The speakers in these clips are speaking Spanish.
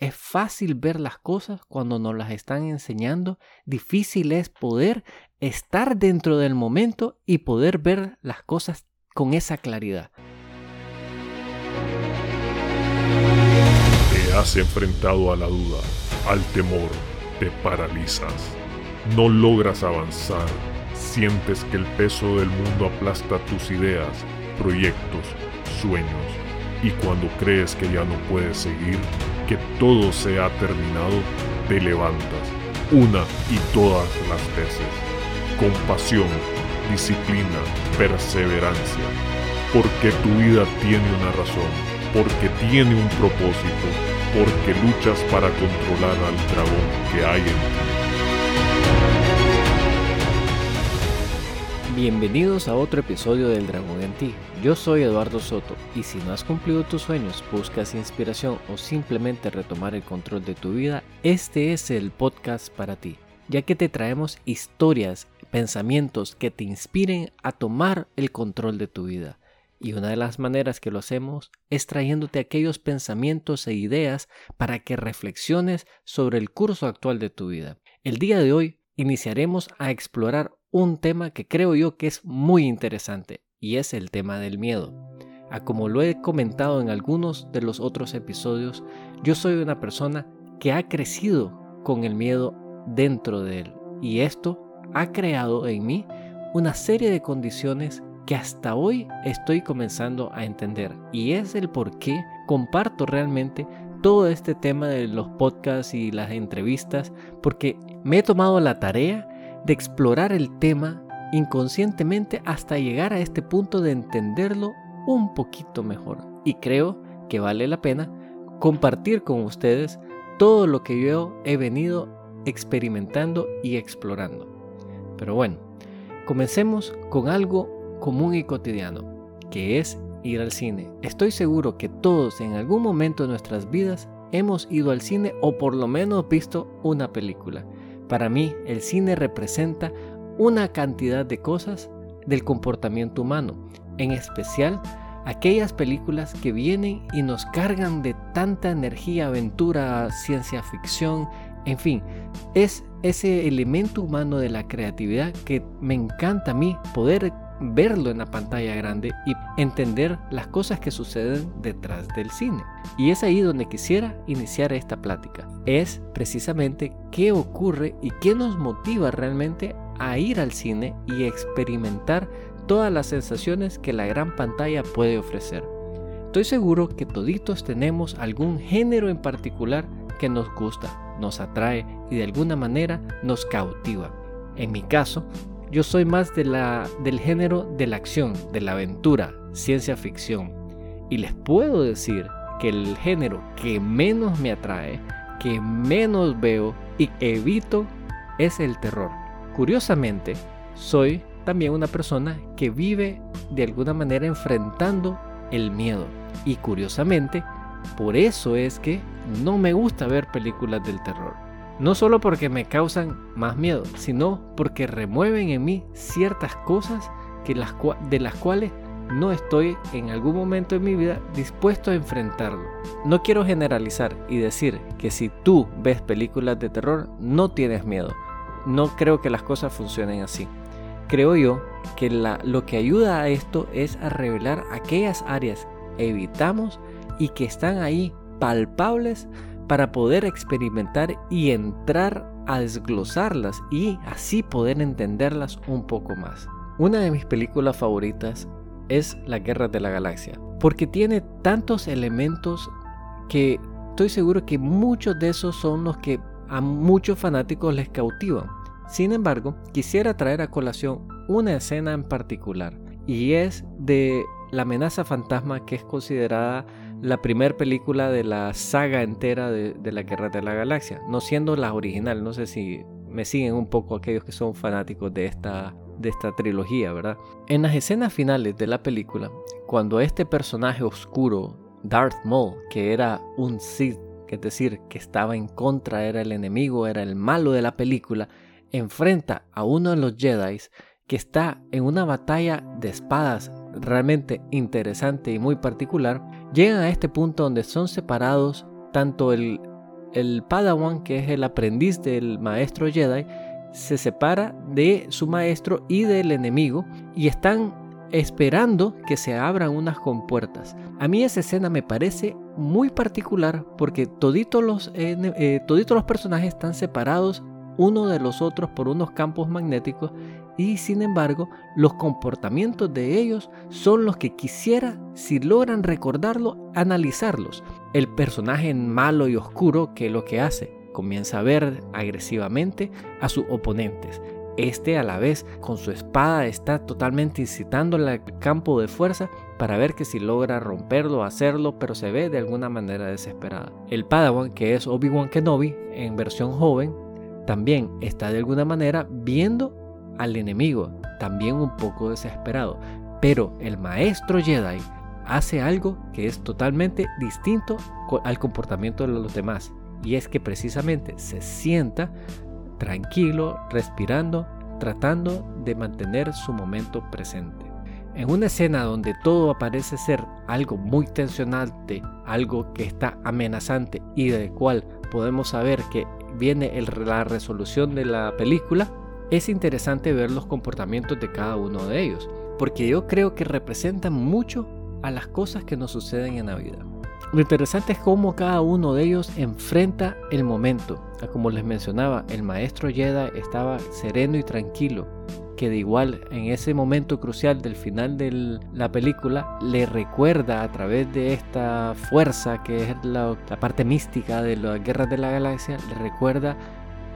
es fácil ver las cosas cuando nos las están enseñando, difícil es poder estar dentro del momento y poder ver las cosas con esa claridad. Te has enfrentado a la duda, al temor, te paralizas, no logras avanzar, sientes que el peso del mundo aplasta tus ideas, proyectos, sueños, y cuando crees que ya no puedes seguir, que todo se ha terminado, te levantas una y todas las veces. Con pasión, disciplina, perseverancia. Porque tu vida tiene una razón, porque tiene un propósito, porque luchas para controlar al dragón que hay en ti. Bienvenidos a otro episodio del Dragón en ti. Yo soy Eduardo Soto y si no has cumplido tus sueños, buscas inspiración o simplemente retomar el control de tu vida, este es el podcast para ti, ya que te traemos historias, pensamientos que te inspiren a tomar el control de tu vida. Y una de las maneras que lo hacemos es trayéndote aquellos pensamientos e ideas para que reflexiones sobre el curso actual de tu vida. El día de hoy iniciaremos a explorar un tema que creo yo que es muy interesante y es el tema del miedo. Como lo he comentado en algunos de los otros episodios, yo soy una persona que ha crecido con el miedo dentro de él y esto ha creado en mí una serie de condiciones que hasta hoy estoy comenzando a entender y es el por qué comparto realmente todo este tema de los podcasts y las entrevistas porque me he tomado la tarea de explorar el tema inconscientemente hasta llegar a este punto de entenderlo un poquito mejor. Y creo que vale la pena compartir con ustedes todo lo que yo he venido experimentando y explorando. Pero bueno, comencemos con algo común y cotidiano, que es ir al cine. Estoy seguro que todos en algún momento de nuestras vidas hemos ido al cine o por lo menos visto una película. Para mí, el cine representa una cantidad de cosas del comportamiento humano, en especial aquellas películas que vienen y nos cargan de tanta energía, aventura, ciencia ficción, en fin, es ese elemento humano de la creatividad que me encanta a mí poder verlo en la pantalla grande y entender las cosas que suceden detrás del cine. Y es ahí donde quisiera iniciar esta plática. Es precisamente qué ocurre y qué nos motiva realmente a ir al cine y experimentar todas las sensaciones que la gran pantalla puede ofrecer. Estoy seguro que toditos tenemos algún género en particular que nos gusta, nos atrae y de alguna manera nos cautiva. En mi caso, yo soy más de la, del género de la acción, de la aventura, ciencia ficción. Y les puedo decir que el género que menos me atrae, que menos veo y evito es el terror. Curiosamente, soy también una persona que vive de alguna manera enfrentando el miedo. Y curiosamente, por eso es que no me gusta ver películas del terror. No solo porque me causan más miedo, sino porque remueven en mí ciertas cosas que de las cuales no estoy en algún momento de mi vida dispuesto a enfrentarlo. No quiero generalizar y decir que si tú ves películas de terror no tienes miedo. No creo que las cosas funcionen así. Creo yo que lo que ayuda a esto es a revelar aquellas áreas evitamos y que están ahí palpables para poder experimentar y entrar a desglosarlas y así poder entenderlas un poco más. Una de mis películas favoritas es La Guerra de la Galaxia, porque tiene tantos elementos que estoy seguro que muchos de esos son los que a muchos fanáticos les cautivan. Sin embargo, quisiera traer a colación una escena en particular, y es de la amenaza fantasma que es considerada la primera película de la saga entera de, la Guerra de la Galaxia, no siendo la original. No sé si me siguen un poco aquellos que son fanáticos de esta, de esta trilogía, ¿verdad? En las escenas finales de la película, cuando este personaje oscuro, Darth Maul, que era un Sith, es decir, que estaba en contra, era el enemigo, era el malo de la película, enfrenta a uno de los Jedi que está en una batalla de espadas realmente interesante y muy particular, llegan a este punto donde son separados tanto el el Padawan, que es el aprendiz del maestro Jedi, se separa de su maestro y del enemigo y están esperando que se abran unas compuertas. A mí esa escena me parece muy particular porque toditos los, eh, toditos los personajes están separados uno de los otros por unos campos magnéticos y sin embargo los comportamientos de ellos son los que quisiera, si logran recordarlo, analizarlos. El personaje malo y oscuro que lo que hace comienza a ver agresivamente a sus oponentes. Este a la vez con su espada está totalmente incitando al campo de fuerza para ver que si logra romperlo hacerlo, pero se ve de alguna manera desesperada. El Padawan, que es Obi-Wan Kenobi en versión joven, también está de alguna manera viendo al enemigo, también un poco desesperado. Pero el maestro Jedi hace algo que es totalmente distinto al comportamiento de los demás. Y es que precisamente se sienta tranquilo, respirando, tratando de mantener su momento presente. En una escena donde todo parece ser algo muy tensionante, algo que está amenazante y del cual podemos saber que viene la resolución de la película, es interesante ver los comportamientos de cada uno de ellos, porque yo creo que representan mucho a las cosas que nos suceden en la vida. Lo interesante es cómo cada uno de ellos enfrenta el momento. Como les mencionaba, el maestro Jedi estaba sereno y tranquilo, que de igual en ese momento crucial del final de la película le recuerda a través de esta fuerza que es la, la parte mística de las guerras de la galaxia, le recuerda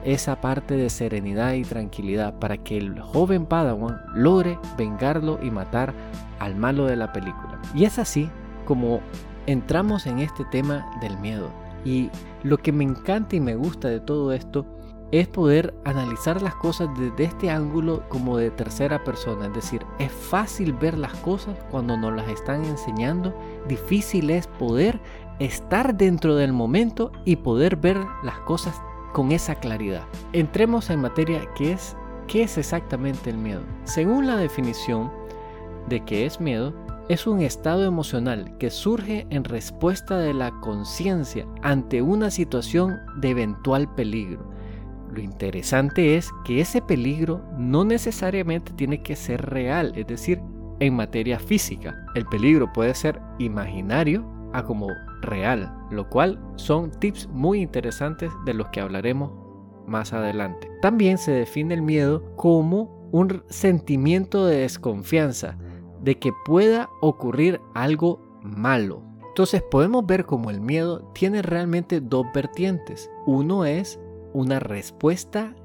esa parte de serenidad y tranquilidad para que el joven Padawan logre vengarlo y matar al malo de la película. Y es así como entramos en este tema del miedo. Y lo que me encanta y me gusta de todo esto es poder analizar las cosas desde este ángulo como de tercera persona. Es decir, es fácil ver las cosas cuando nos las están enseñando. Difícil es poder estar dentro del momento y poder ver las cosas con esa claridad. Entremos en materia que es qué es exactamente el miedo. Según la definición de qué es miedo, es un estado emocional que surge en respuesta de la conciencia ante una situación de eventual peligro. Lo interesante es que ese peligro no necesariamente tiene que ser real, es decir, en materia física. El peligro puede ser imaginario a como real, lo cual son tips muy interesantes de los que hablaremos más adelante. También se define el miedo como un sentimiento de desconfianza, de que pueda ocurrir algo malo. Entonces podemos ver como el miedo tiene realmente dos vertientes. Uno es una respuesta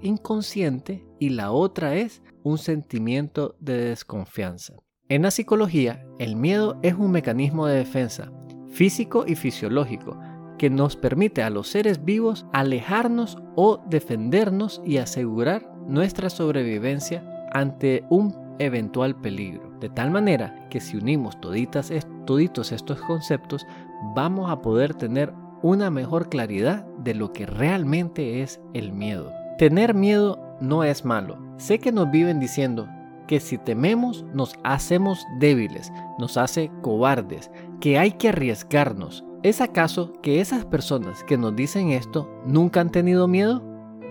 inconsciente y la otra es un sentimiento de desconfianza. En la psicología, el miedo es un mecanismo de defensa físico y fisiológico que nos permite a los seres vivos alejarnos o defendernos y asegurar nuestra sobrevivencia ante un eventual peligro. De tal manera que si unimos toditas, estos conceptos, vamos a poder tener una mejor claridad de lo que realmente es el miedo. Tener miedo no es malo. Sé que nos viven diciendo que si tememos nos hacemos débiles, nos hace cobardes, que hay que arriesgarnos. ¿Es acaso que esas personas que nos dicen esto nunca han tenido miedo?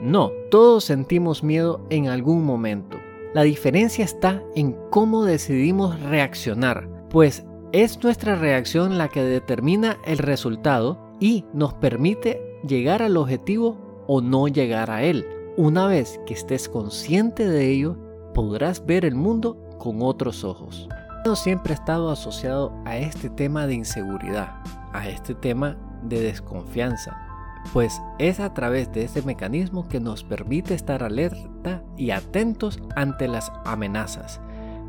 No, todos sentimos miedo en algún momento. La diferencia está en cómo decidimos reaccionar, pues es nuestra reacción la que determina el resultado y nos permite llegar al objetivo o no llegar a él. Una vez que estés consciente de ello, podrás ver el mundo con otros ojos. Siempre ha estado asociado a este tema de inseguridad, a este tema de desconfianza, pues es a través de este mecanismo que nos permite estar alerta y atentos ante las amenazas.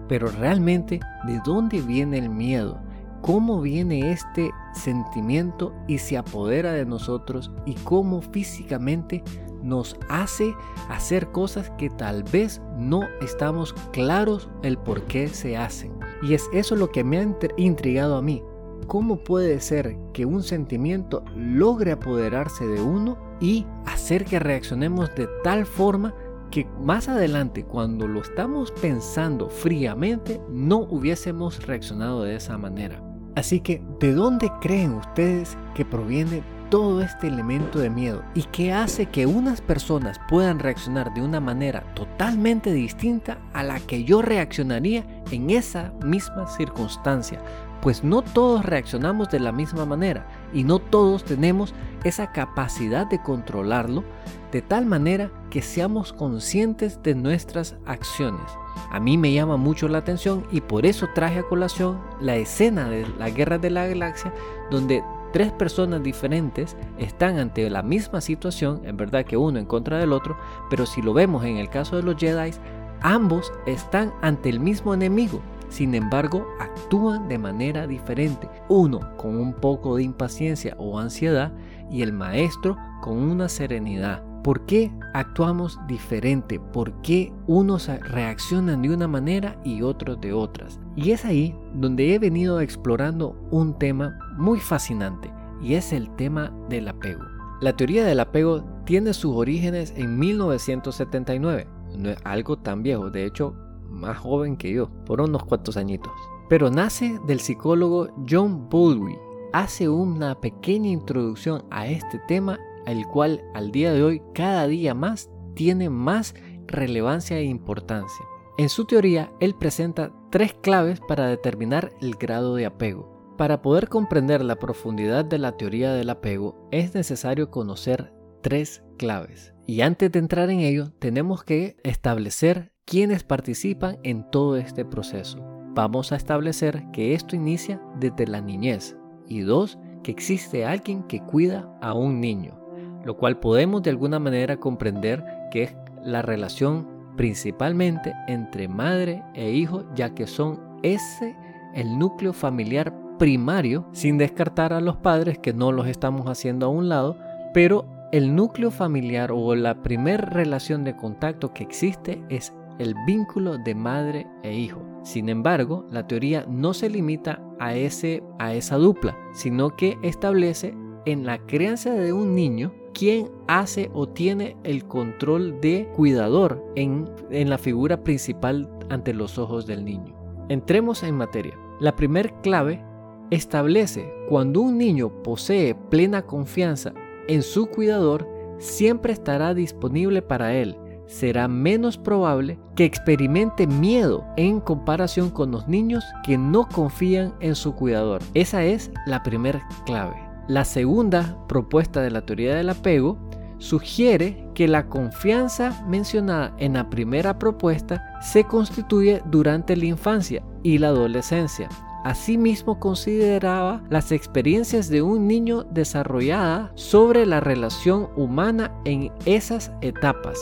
Pero realmente, ¿de dónde viene el miedo? ¿Cómo viene este sentimiento y se apodera de nosotros y cómo físicamente nos hace hacer cosas que tal vez no estamos claros el por qué se hacen? Y es eso lo que me ha intrigado a mí. ¿Cómo puede ser que un sentimiento logre apoderarse de uno y hacer que reaccionemos de tal forma que más adelante cuando lo estamos pensando fríamente no hubiésemos reaccionado de esa manera? Así que, ¿de dónde creen ustedes que proviene todo este elemento de miedo y que hace que unas personas puedan reaccionar de una manera totalmente distinta a la que yo reaccionaría en esa misma circunstancia. Pues no todos reaccionamos de la misma manera y no todos tenemos esa capacidad de controlarlo de tal manera que seamos conscientes de nuestras acciones. A mí me llama mucho la atención y por eso traje a colación la escena de la Guerra de la Galaxia donde tres personas diferentes están ante la misma situación, en verdad que uno en contra del otro, pero si lo vemos en el caso de los Jedi, ambos están ante el mismo enemigo. Sin embargo, actúan de manera diferente. Uno con un poco de impaciencia o ansiedad y el maestro con una serenidad. ¿Por qué actuamos diferente? ¿Por qué unos reaccionan de una manera y otros de otras? Y es ahí donde he venido explorando un tema muy fascinante y es el tema del apego. La teoría del apego tiene sus orígenes en 1979. No es algo tan viejo, de hecho más joven que yo, por unos cuantos añitos. Pero nace del psicólogo John Bowlby. Hace una pequeña introducción a este tema el cual al día de hoy cada día más tiene más relevancia e importancia. En su teoría, él presenta tres claves para determinar el grado de apego. Para poder comprender la profundidad de la teoría del apego, es necesario conocer tres claves. Y antes de entrar en ello, tenemos que establecer quiénes participan en todo este proceso. Vamos a establecer que esto inicia desde la niñez. Y dos, que existe alguien que cuida a un niño lo cual podemos de alguna manera comprender que es la relación principalmente entre madre e hijo, ya que son ese el núcleo familiar primario, sin descartar a los padres que no los estamos haciendo a un lado, pero el núcleo familiar o la primera relación de contacto que existe es el vínculo de madre e hijo. Sin embargo, la teoría no se limita a, ese, a esa dupla, sino que establece en la crianza de un niño quién hace o tiene el control de cuidador en, en la figura principal ante los ojos del niño. Entremos en materia. La primer clave establece cuando un niño posee plena confianza en su cuidador, siempre estará disponible para él. Será menos probable que experimente miedo en comparación con los niños que no confían en su cuidador. Esa es la primera clave. La segunda propuesta de la teoría del apego sugiere que la confianza mencionada en la primera propuesta se constituye durante la infancia y la adolescencia. Asimismo consideraba las experiencias de un niño desarrollada sobre la relación humana en esas etapas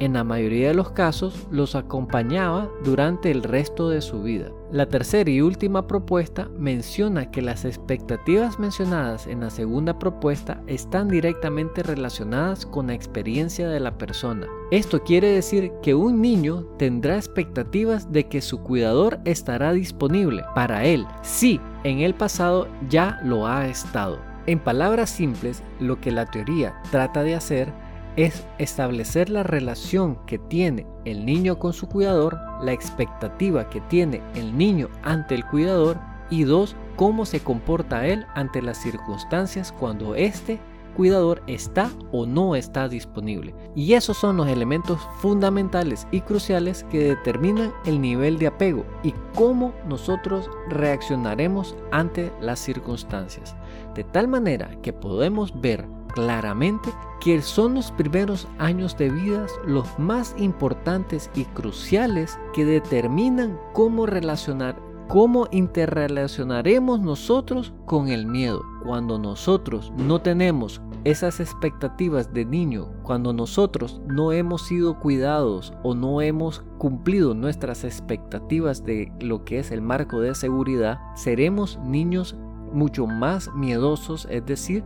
en la mayoría de los casos los acompañaba durante el resto de su vida. La tercera y última propuesta menciona que las expectativas mencionadas en la segunda propuesta están directamente relacionadas con la experiencia de la persona. Esto quiere decir que un niño tendrá expectativas de que su cuidador estará disponible para él si en el pasado ya lo ha estado. En palabras simples, lo que la teoría trata de hacer es establecer la relación que tiene el niño con su cuidador, la expectativa que tiene el niño ante el cuidador y dos, cómo se comporta él ante las circunstancias cuando este cuidador está o no está disponible. Y esos son los elementos fundamentales y cruciales que determinan el nivel de apego y cómo nosotros reaccionaremos ante las circunstancias. De tal manera que podemos ver claramente que son los primeros años de vida los más importantes y cruciales que determinan cómo relacionar, cómo interrelacionaremos nosotros con el miedo. Cuando nosotros no tenemos esas expectativas de niño, cuando nosotros no hemos sido cuidados o no hemos cumplido nuestras expectativas de lo que es el marco de seguridad, seremos niños mucho más miedosos, es decir,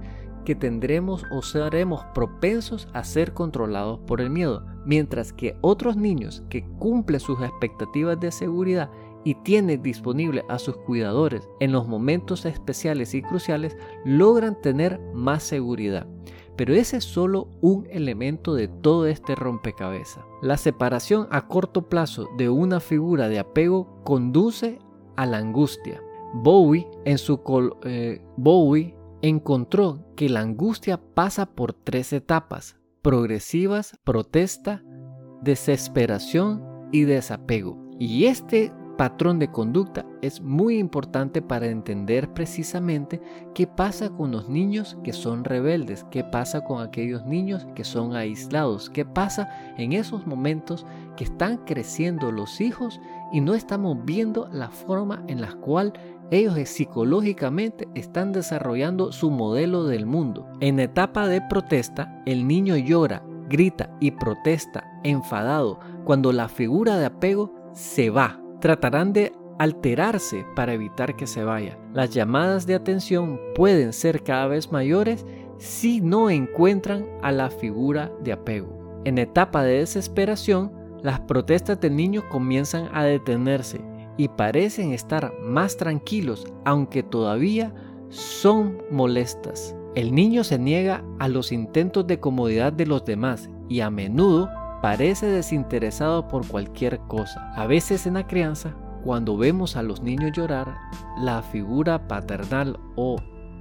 que tendremos o seremos propensos a ser controlados por el miedo, mientras que otros niños que cumplen sus expectativas de seguridad y tienen disponible a sus cuidadores en los momentos especiales y cruciales logran tener más seguridad. Pero ese es solo un elemento de todo este rompecabezas. La separación a corto plazo de una figura de apego conduce a la angustia. Bowie en su, eh, Bowie encontró que la angustia pasa por tres etapas, progresivas, protesta, desesperación y desapego. Y este patrón de conducta es muy importante para entender precisamente qué pasa con los niños que son rebeldes, qué pasa con aquellos niños que son aislados, qué pasa en esos momentos que están creciendo los hijos y no estamos viendo la forma en la cual ellos psicológicamente están desarrollando su modelo del mundo. En etapa de protesta, el niño llora, grita y protesta enfadado cuando la figura de apego se va. Tratarán de alterarse para evitar que se vaya. Las llamadas de atención pueden ser cada vez mayores si no encuentran a la figura de apego. En etapa de desesperación, las protestas del niño comienzan a detenerse y parecen estar más tranquilos, aunque todavía son molestas. El niño se niega a los intentos de comodidad de los demás y a menudo parece desinteresado por cualquier cosa. A veces en la crianza, cuando vemos a los niños llorar, la figura paternal o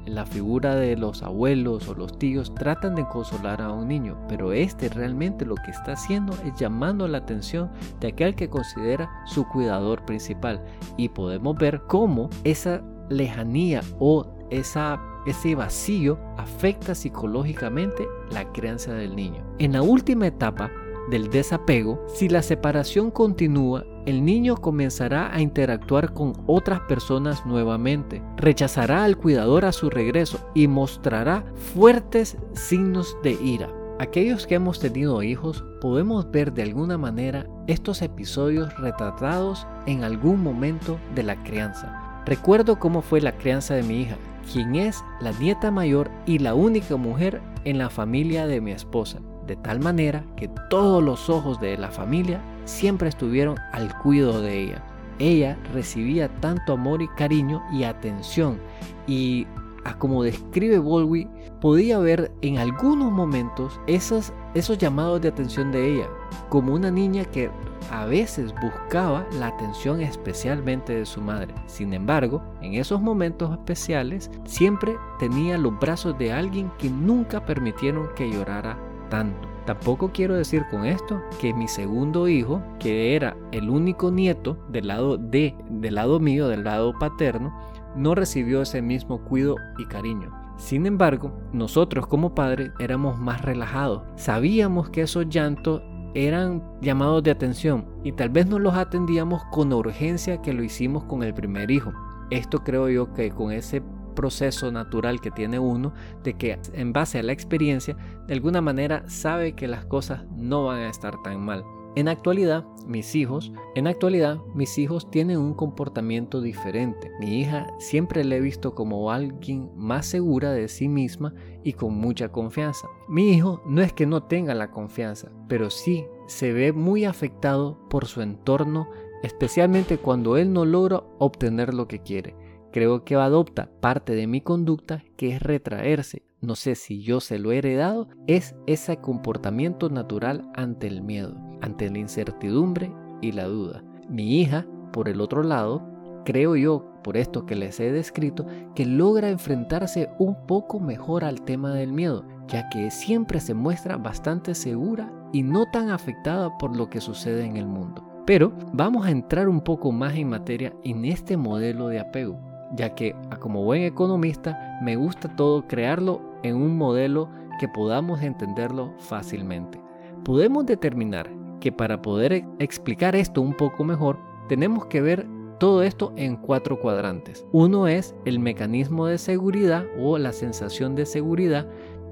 la figura de los abuelos o los tíos tratan de consolar a un niño, pero este realmente lo que está haciendo es llamando la atención de aquel que considera su cuidador principal. Y podemos ver cómo esa lejanía o esa ese vacío afecta psicológicamente la crianza del niño. En la última etapa del desapego, si la separación continúa, el niño comenzará a interactuar con otras personas nuevamente, rechazará al cuidador a su regreso y mostrará fuertes signos de ira. Aquellos que hemos tenido hijos podemos ver de alguna manera estos episodios retratados en algún momento de la crianza. Recuerdo cómo fue la crianza de mi hija, quien es la nieta mayor y la única mujer en la familia de mi esposa, de tal manera que todos los ojos de la familia siempre estuvieron al cuidado de ella. Ella recibía tanto amor y cariño y atención y como describe Bolwi, podía ver en algunos momentos esos llamados de atención de ella, como una niña que a veces buscaba la atención especialmente de su madre. Sin embargo, en esos momentos especiales siempre tenía los brazos de alguien que nunca permitieron que llorara tanto. Tampoco quiero decir con esto que mi segundo hijo, que era el único nieto del lado de, del lado mío, del lado paterno, no recibió ese mismo cuidado y cariño. Sin embargo, nosotros como padres éramos más relajados. Sabíamos que esos llantos eran llamados de atención y tal vez no los atendíamos con urgencia que lo hicimos con el primer hijo. Esto creo yo que con ese proceso natural que tiene uno de que en base a la experiencia de alguna manera sabe que las cosas no van a estar tan mal. En actualidad, mis hijos, en actualidad, mis hijos tienen un comportamiento diferente. Mi hija siempre la he visto como alguien más segura de sí misma y con mucha confianza. Mi hijo no es que no tenga la confianza, pero sí se ve muy afectado por su entorno, especialmente cuando él no logra obtener lo que quiere creo que adopta parte de mi conducta que es retraerse. No sé si yo se lo he heredado, es ese comportamiento natural ante el miedo, ante la incertidumbre y la duda. Mi hija, por el otro lado, creo yo, por esto que les he descrito, que logra enfrentarse un poco mejor al tema del miedo, ya que siempre se muestra bastante segura y no tan afectada por lo que sucede en el mundo. Pero vamos a entrar un poco más en materia en este modelo de apego ya que como buen economista me gusta todo crearlo en un modelo que podamos entenderlo fácilmente. Podemos determinar que para poder explicar esto un poco mejor, tenemos que ver todo esto en cuatro cuadrantes. Uno es el mecanismo de seguridad o la sensación de seguridad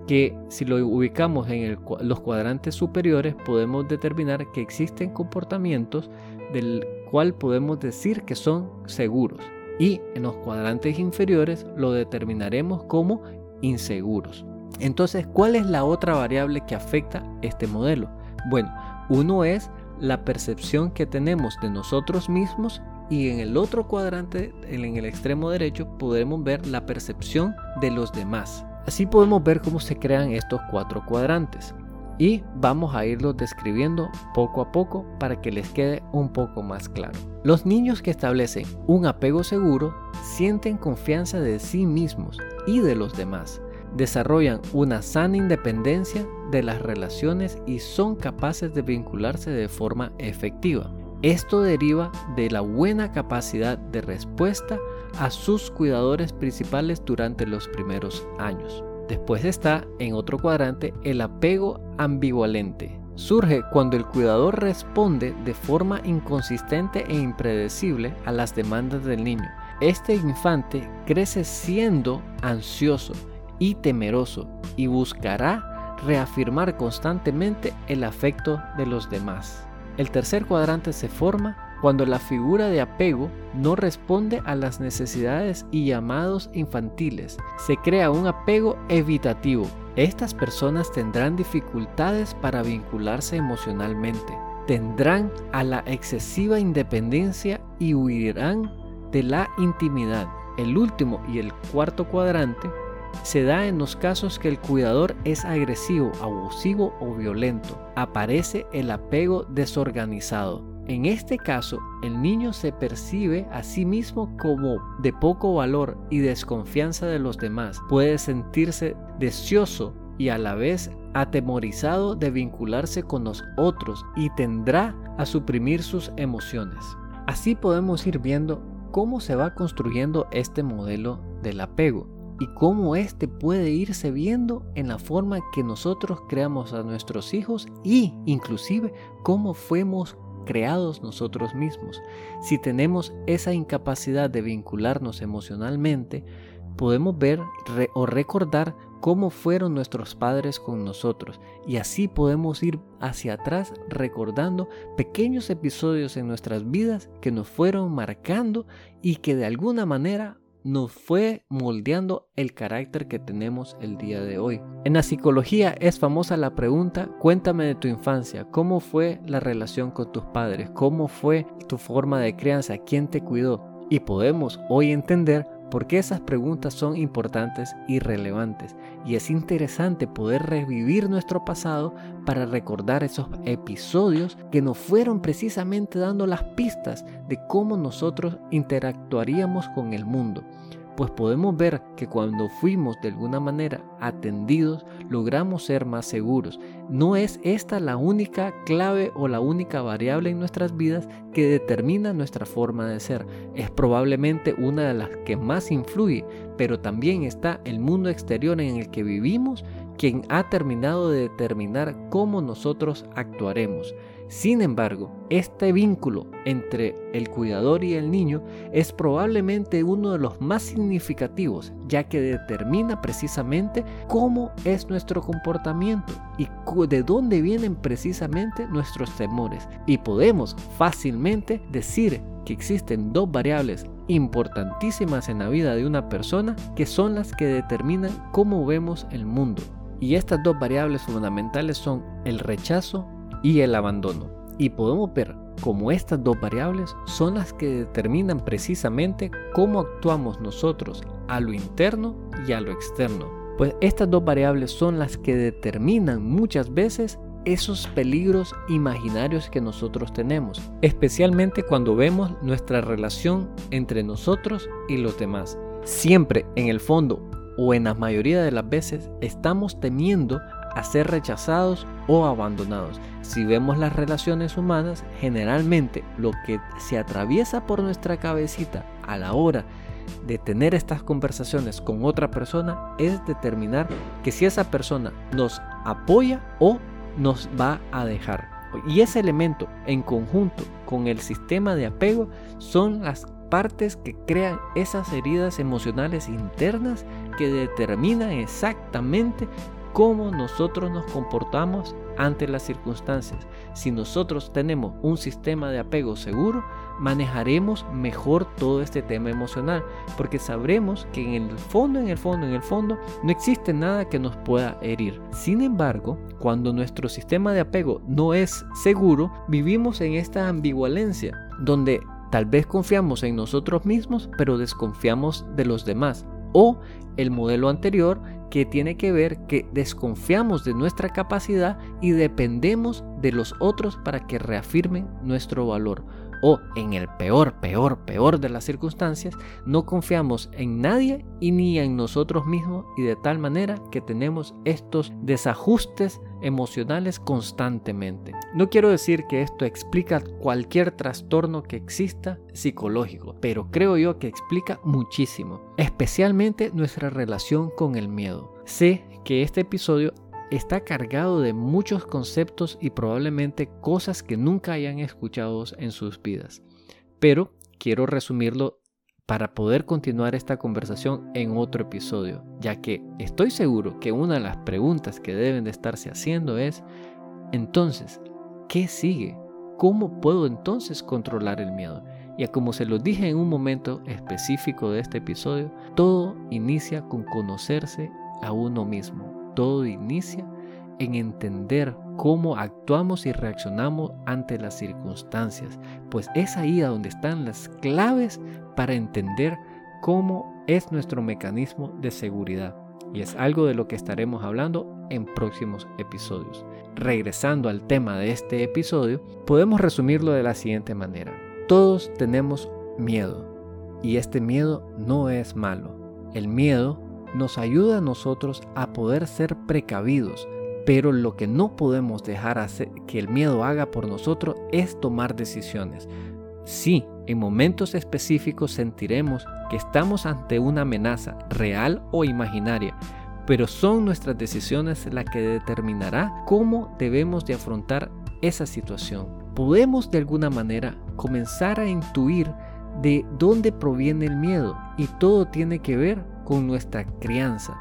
que si lo ubicamos en los cuadrantes superiores podemos determinar que existen comportamientos del cual podemos decir que son seguros y en los cuadrantes inferiores lo determinaremos como inseguros. Entonces, ¿cuál es la otra variable que afecta este modelo? Bueno, uno es la percepción que tenemos de nosotros mismos y en el otro cuadrante, en el extremo derecho, podremos ver la percepción de los demás. Así podemos ver cómo se crean estos cuatro cuadrantes. Y vamos a irlos describiendo poco a poco para que les quede un poco más claro. Los niños que establecen un apego seguro sienten confianza de sí mismos y de los demás, desarrollan una sana independencia de las relaciones y son capaces de vincularse de forma efectiva. Esto deriva de la buena capacidad de respuesta a sus cuidadores principales durante los primeros años. Después está en otro cuadrante el apego ambivalente. Surge cuando el cuidador responde de forma inconsistente e impredecible a las demandas del niño. Este infante crece siendo ansioso y temeroso y buscará reafirmar constantemente el afecto de los demás. El tercer cuadrante se forma cuando la figura de apego no responde a las necesidades y llamados infantiles. Se crea un apego evitativo. Estas personas tendrán dificultades para vincularse emocionalmente. Tendrán a la excesiva independencia y huirán de la intimidad. El último y el cuarto cuadrante se da en los casos que el cuidador es agresivo, abusivo o violento. Aparece el apego desorganizado. En este caso, el niño se percibe a sí mismo como de poco valor y desconfianza de los demás. Puede sentirse deseoso y a la vez atemorizado de vincularse con los otros y tendrá a suprimir sus emociones. Así podemos ir viendo cómo se va construyendo este modelo del apego y cómo éste puede irse viendo en la forma que nosotros creamos a nuestros hijos y inclusive cómo fuimos creados nosotros mismos. Si tenemos esa incapacidad de vincularnos emocionalmente, podemos ver o recordar cómo fueron nuestros padres con nosotros y así podemos ir hacia atrás recordando pequeños episodios en nuestras vidas que nos fueron marcando y que de alguna manera nos fue moldeando el carácter que tenemos el día de hoy. En la psicología es famosa la pregunta, cuéntame de tu infancia, cómo fue la relación con tus padres, cómo fue tu forma de crianza, quién te cuidó. Y podemos hoy entender porque esas preguntas son importantes y relevantes y es interesante poder revivir nuestro pasado para recordar esos episodios que nos fueron precisamente dando las pistas de cómo nosotros interactuaríamos con el mundo pues podemos ver que cuando fuimos de alguna manera atendidos, logramos ser más seguros. No es esta la única clave o la única variable en nuestras vidas que determina nuestra forma de ser. Es probablemente una de las que más influye, pero también está el mundo exterior en el que vivimos quien ha terminado de determinar cómo nosotros actuaremos. Sin embargo, este vínculo entre el cuidador y el niño es probablemente uno de los más significativos, ya que determina precisamente cómo es nuestro comportamiento y de dónde vienen precisamente nuestros temores. Y podemos fácilmente decir que existen dos variables importantísimas en la vida de una persona que son las que determinan cómo vemos el mundo. Y estas dos variables fundamentales son el rechazo y el abandono. Y podemos ver cómo estas dos variables son las que determinan precisamente cómo actuamos nosotros a lo interno y a lo externo. Pues estas dos variables son las que determinan muchas veces esos peligros imaginarios que nosotros tenemos, especialmente cuando vemos nuestra relación entre nosotros y los demás. Siempre en el fondo o en la mayoría de las veces estamos temiendo a ser rechazados o abandonados. Si vemos las relaciones humanas, generalmente lo que se atraviesa por nuestra cabecita a la hora de tener estas conversaciones con otra persona es determinar que si esa persona nos apoya o nos va a dejar. Y ese elemento en conjunto con el sistema de apego son las partes que crean esas heridas emocionales internas que determinan exactamente cómo nosotros nos comportamos ante las circunstancias. Si nosotros tenemos un sistema de apego seguro, manejaremos mejor todo este tema emocional, porque sabremos que en el fondo, en el fondo, en el fondo, no existe nada que nos pueda herir. Sin embargo, cuando nuestro sistema de apego no es seguro, vivimos en esta ambivalencia, donde tal vez confiamos en nosotros mismos, pero desconfiamos de los demás. O el modelo anterior que tiene que ver que desconfiamos de nuestra capacidad y dependemos de los otros para que reafirmen nuestro valor. O en el peor, peor, peor de las circunstancias, no confiamos en nadie y ni en nosotros mismos y de tal manera que tenemos estos desajustes emocionales constantemente. No quiero decir que esto explica cualquier trastorno que exista psicológico, pero creo yo que explica muchísimo, especialmente nuestra relación con el miedo. Sé que este episodio está cargado de muchos conceptos y probablemente cosas que nunca hayan escuchado en sus vidas. Pero quiero resumirlo para poder continuar esta conversación en otro episodio, ya que estoy seguro que una de las preguntas que deben de estarse haciendo es, entonces, ¿qué sigue? ¿Cómo puedo entonces controlar el miedo? Y como se lo dije en un momento específico de este episodio, todo inicia con conocerse a uno mismo. Todo inicia en entender cómo actuamos y reaccionamos ante las circunstancias, pues es ahí donde están las claves para entender cómo es nuestro mecanismo de seguridad. Y es algo de lo que estaremos hablando en próximos episodios. Regresando al tema de este episodio, podemos resumirlo de la siguiente manera. Todos tenemos miedo y este miedo no es malo. El miedo nos ayuda a nosotros a poder ser precavidos, pero lo que no podemos dejar hacer, que el miedo haga por nosotros es tomar decisiones. Sí, en momentos específicos sentiremos que estamos ante una amenaza real o imaginaria, pero son nuestras decisiones las que determinará cómo debemos de afrontar esa situación. Podemos de alguna manera comenzar a intuir de dónde proviene el miedo y todo tiene que ver con nuestra crianza.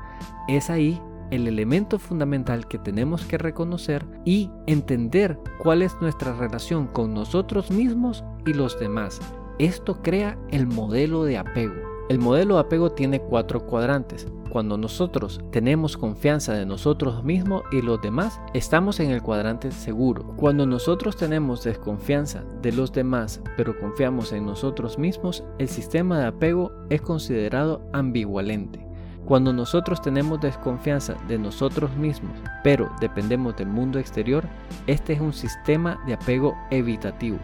Es ahí el elemento fundamental que tenemos que reconocer y entender cuál es nuestra relación con nosotros mismos y los demás. Esto crea el modelo de apego. El modelo de apego tiene cuatro cuadrantes. Cuando nosotros tenemos confianza de nosotros mismos y los demás, estamos en el cuadrante seguro. Cuando nosotros tenemos desconfianza de los demás, pero confiamos en nosotros mismos, el sistema de apego es considerado ambivalente. Cuando nosotros tenemos desconfianza de nosotros mismos, pero dependemos del mundo exterior, este es un sistema de apego evitativo.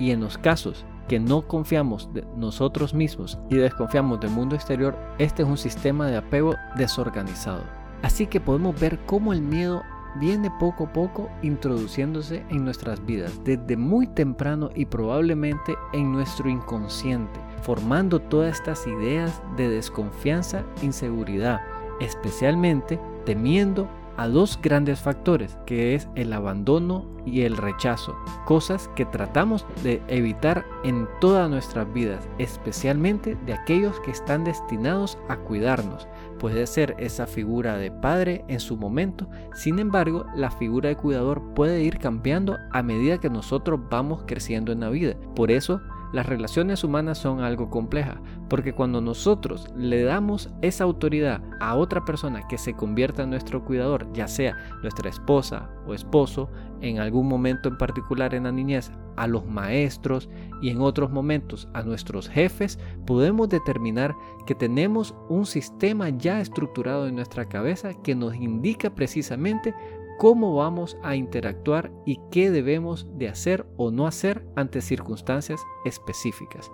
Y en los casos que no confiamos de nosotros mismos y desconfiamos del mundo exterior, este es un sistema de apego desorganizado. Así que podemos ver cómo el miedo viene poco a poco introduciéndose en nuestras vidas desde muy temprano y probablemente en nuestro inconsciente, formando todas estas ideas de desconfianza, inseguridad, especialmente temiendo a dos grandes factores, que es el abandono y el rechazo, cosas que tratamos de evitar en todas nuestras vidas, especialmente de aquellos que están destinados a cuidarnos. Puede ser esa figura de padre en su momento, sin embargo, la figura de cuidador puede ir cambiando a medida que nosotros vamos creciendo en la vida. Por eso, las relaciones humanas son algo complejas, porque cuando nosotros le damos esa autoridad a otra persona que se convierta en nuestro cuidador, ya sea nuestra esposa o esposo, en algún momento en particular en la niñez, a los maestros y en otros momentos a nuestros jefes, podemos determinar que tenemos un sistema ya estructurado en nuestra cabeza que nos indica precisamente cómo vamos a interactuar y qué debemos de hacer o no hacer ante circunstancias específicas.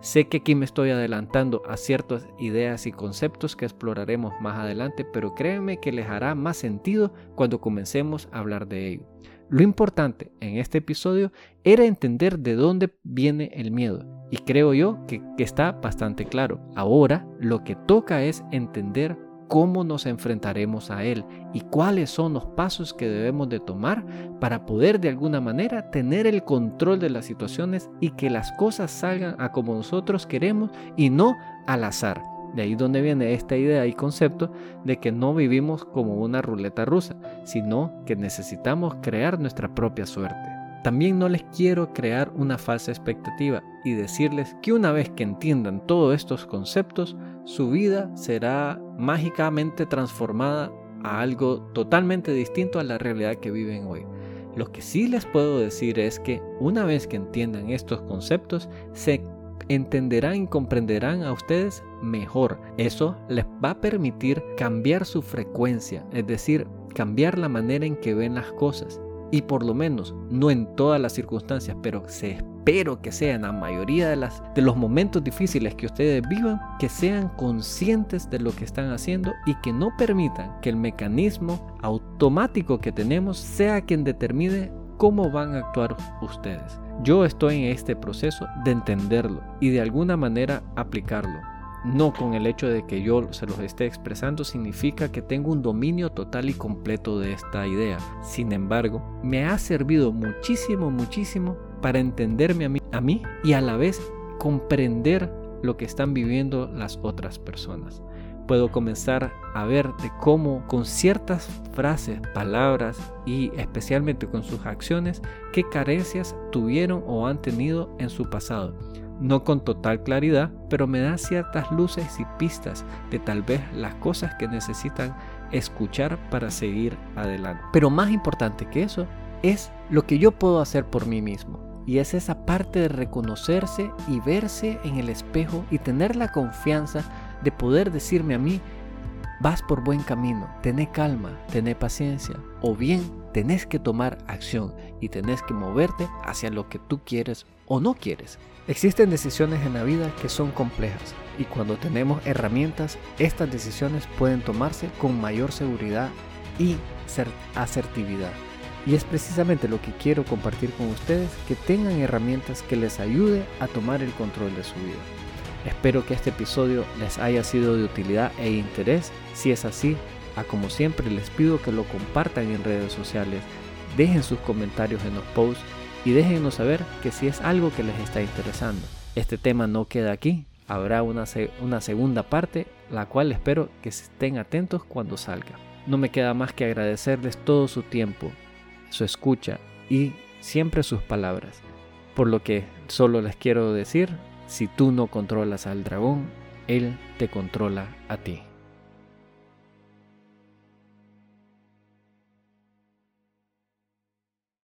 Sé que aquí me estoy adelantando a ciertas ideas y conceptos que exploraremos más adelante, pero créanme que les hará más sentido cuando comencemos a hablar de ello. Lo importante en este episodio era entender de dónde viene el miedo y creo yo que, que está bastante claro. Ahora lo que toca es entender cómo nos enfrentaremos a Él y cuáles son los pasos que debemos de tomar para poder de alguna manera tener el control de las situaciones y que las cosas salgan a como nosotros queremos y no al azar. De ahí donde viene esta idea y concepto de que no vivimos como una ruleta rusa, sino que necesitamos crear nuestra propia suerte. También no les quiero crear una falsa expectativa y decirles que una vez que entiendan todos estos conceptos, su vida será mágicamente transformada a algo totalmente distinto a la realidad que viven hoy. Lo que sí les puedo decir es que una vez que entiendan estos conceptos, se entenderán y comprenderán a ustedes mejor. Eso les va a permitir cambiar su frecuencia, es decir, cambiar la manera en que ven las cosas. Y por lo menos, no en todas las circunstancias, pero se espero que sea en la mayoría de, las, de los momentos difíciles que ustedes vivan, que sean conscientes de lo que están haciendo y que no permitan que el mecanismo automático que tenemos sea quien determine cómo van a actuar ustedes. Yo estoy en este proceso de entenderlo y de alguna manera aplicarlo. No con el hecho de que yo se los esté expresando significa que tengo un dominio total y completo de esta idea. Sin embargo, me ha servido muchísimo, muchísimo para entenderme a mí, a mí y a la vez comprender lo que están viviendo las otras personas puedo comenzar a ver de cómo con ciertas frases, palabras y especialmente con sus acciones, qué carencias tuvieron o han tenido en su pasado. No con total claridad, pero me da ciertas luces y pistas de tal vez las cosas que necesitan escuchar para seguir adelante. Pero más importante que eso es lo que yo puedo hacer por mí mismo. Y es esa parte de reconocerse y verse en el espejo y tener la confianza de poder decirme a mí, vas por buen camino, tené calma, tené paciencia, o bien tenés que tomar acción y tenés que moverte hacia lo que tú quieres o no quieres. Existen decisiones en la vida que son complejas y cuando tenemos herramientas, estas decisiones pueden tomarse con mayor seguridad y asertividad. Y es precisamente lo que quiero compartir con ustedes, que tengan herramientas que les ayude a tomar el control de su vida. Espero que este episodio les haya sido de utilidad e interés. Si es así, como siempre les pido que lo compartan en redes sociales, dejen sus comentarios en los posts y déjenos saber que si es algo que les está interesando. Este tema no queda aquí, habrá una, una segunda parte, la cual espero que estén atentos cuando salga. No me queda más que agradecerles todo su tiempo, su escucha y siempre sus palabras. Por lo que solo les quiero decir si tú no controlas al dragón, él te controla a ti.